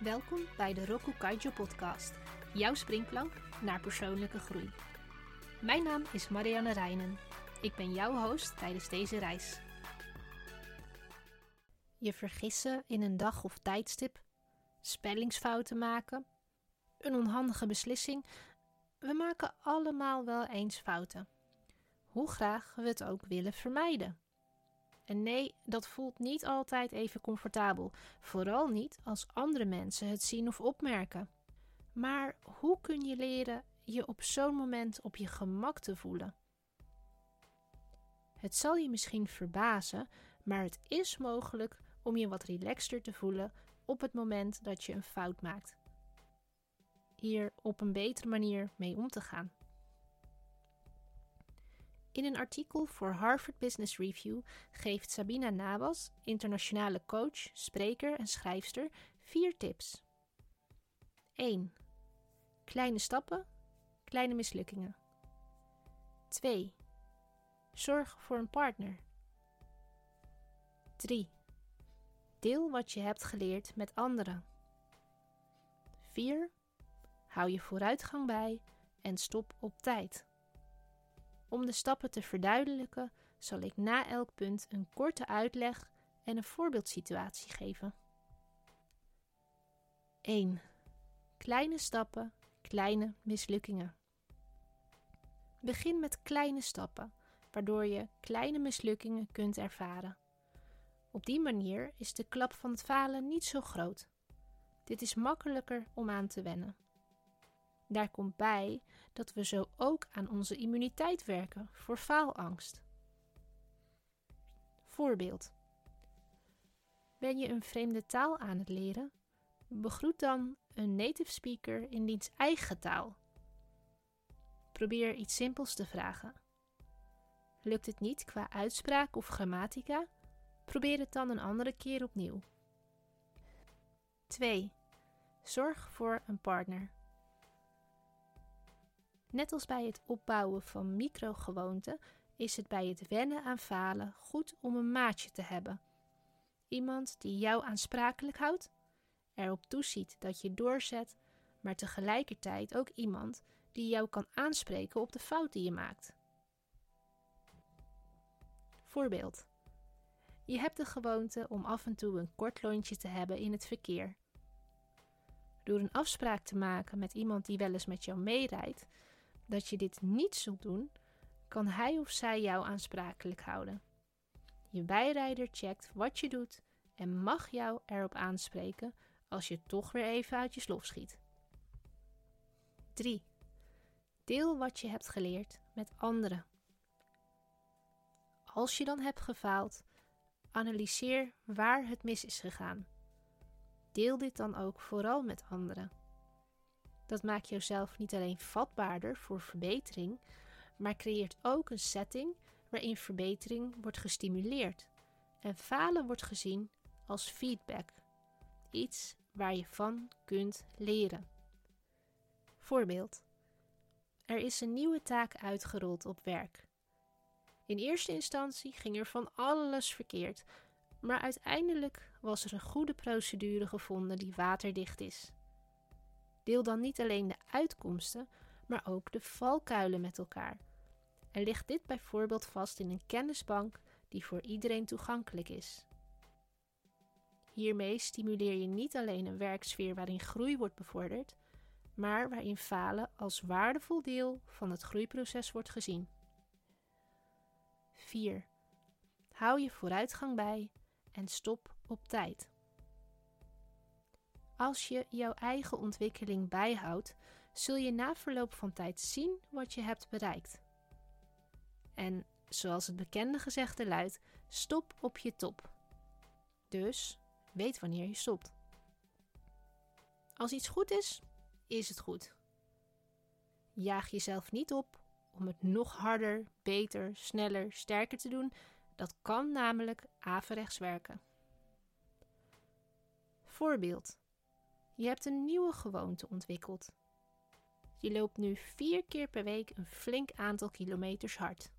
Welkom bij de Roku Kaijo podcast, jouw springplank naar persoonlijke groei. Mijn naam is Marianne Reinen. Ik ben jouw host tijdens deze reis. Je vergissen in een dag of tijdstip, spellingsfouten maken, een onhandige beslissing. We maken allemaal wel eens fouten. Hoe graag we het ook willen vermijden. En nee, dat voelt niet altijd even comfortabel, vooral niet als andere mensen het zien of opmerken. Maar hoe kun je leren je op zo'n moment op je gemak te voelen? Het zal je misschien verbazen, maar het is mogelijk om je wat relaxter te voelen op het moment dat je een fout maakt. Hier op een betere manier mee om te gaan. In een artikel voor Harvard Business Review geeft Sabina Nabas, internationale coach, spreker en schrijfster, vier tips. 1. Kleine stappen, kleine mislukkingen. 2. Zorg voor een partner. 3. Deel wat je hebt geleerd met anderen. 4. Hou je vooruitgang bij en stop op tijd. Om de stappen te verduidelijken, zal ik na elk punt een korte uitleg en een voorbeeldsituatie geven. 1. Kleine stappen, kleine mislukkingen. Begin met kleine stappen, waardoor je kleine mislukkingen kunt ervaren. Op die manier is de klap van het falen niet zo groot. Dit is makkelijker om aan te wennen. Daar komt bij dat we zo ook aan onze immuniteit werken voor faalangst. Voorbeeld. Ben je een vreemde taal aan het leren? Begroet dan een native speaker in diens eigen taal. Probeer iets simpels te vragen. Lukt het niet qua uitspraak of grammatica? Probeer het dan een andere keer opnieuw. 2. Zorg voor een partner. Net als bij het opbouwen van microgewoonten is het bij het wennen aan falen goed om een maatje te hebben. Iemand die jou aansprakelijk houdt, erop toeziet dat je doorzet, maar tegelijkertijd ook iemand die jou kan aanspreken op de fout die je maakt. Voorbeeld. Je hebt de gewoonte om af en toe een kort lontje te hebben in het verkeer. Door een afspraak te maken met iemand die wel eens met jou meerijdt, dat je dit niet zult doen, kan hij of zij jou aansprakelijk houden. Je bijrijder checkt wat je doet en mag jou erop aanspreken als je toch weer even uit je slof schiet. 3. Deel wat je hebt geleerd met anderen. Als je dan hebt gefaald, analyseer waar het mis is gegaan. Deel dit dan ook vooral met anderen. Dat maakt jezelf niet alleen vatbaarder voor verbetering, maar creëert ook een setting waarin verbetering wordt gestimuleerd en falen wordt gezien als feedback, iets waar je van kunt leren. Voorbeeld: Er is een nieuwe taak uitgerold op werk. In eerste instantie ging er van alles verkeerd, maar uiteindelijk was er een goede procedure gevonden die waterdicht is. Deel dan niet alleen de uitkomsten, maar ook de valkuilen met elkaar. En ligt dit bijvoorbeeld vast in een kennisbank die voor iedereen toegankelijk is. Hiermee stimuleer je niet alleen een werksfeer waarin groei wordt bevorderd, maar waarin falen als waardevol deel van het groeiproces wordt gezien. 4. Hou je vooruitgang bij en stop op tijd. Als je jouw eigen ontwikkeling bijhoudt, zul je na verloop van tijd zien wat je hebt bereikt. En zoals het bekende gezegde luidt, stop op je top. Dus weet wanneer je stopt. Als iets goed is, is het goed. Jaag jezelf niet op om het nog harder, beter, sneller, sterker te doen. Dat kan namelijk averechts werken. Voorbeeld. Je hebt een nieuwe gewoonte ontwikkeld. Je loopt nu vier keer per week een flink aantal kilometers hard.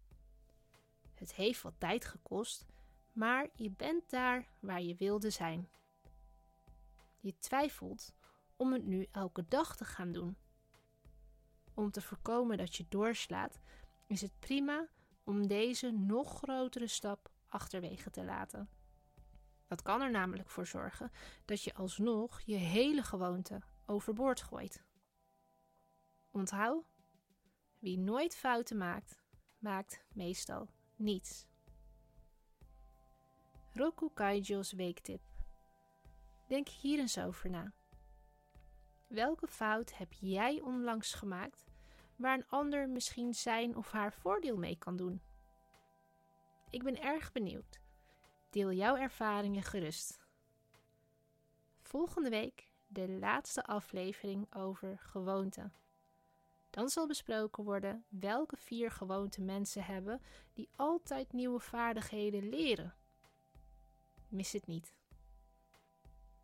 Het heeft wat tijd gekost, maar je bent daar waar je wilde zijn. Je twijfelt om het nu elke dag te gaan doen. Om te voorkomen dat je doorslaat, is het prima om deze nog grotere stap achterwege te laten. Dat kan er namelijk voor zorgen dat je alsnog je hele gewoonte overboord gooit. Onthoud, wie nooit fouten maakt, maakt meestal niets. Roku Kaijo's weektip. Denk hier eens over na. Welke fout heb jij onlangs gemaakt waar een ander misschien zijn of haar voordeel mee kan doen? Ik ben erg benieuwd. Deel jouw ervaringen gerust. Volgende week de laatste aflevering over gewoonten. Dan zal besproken worden welke vier gewoonten mensen hebben die altijd nieuwe vaardigheden leren. Mis het niet.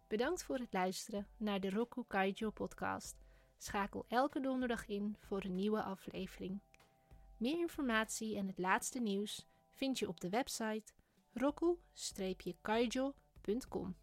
Bedankt voor het luisteren naar de Roku Kaijo podcast. Schakel elke donderdag in voor een nieuwe aflevering. Meer informatie en het laatste nieuws vind je op de website roku-kaijo.com.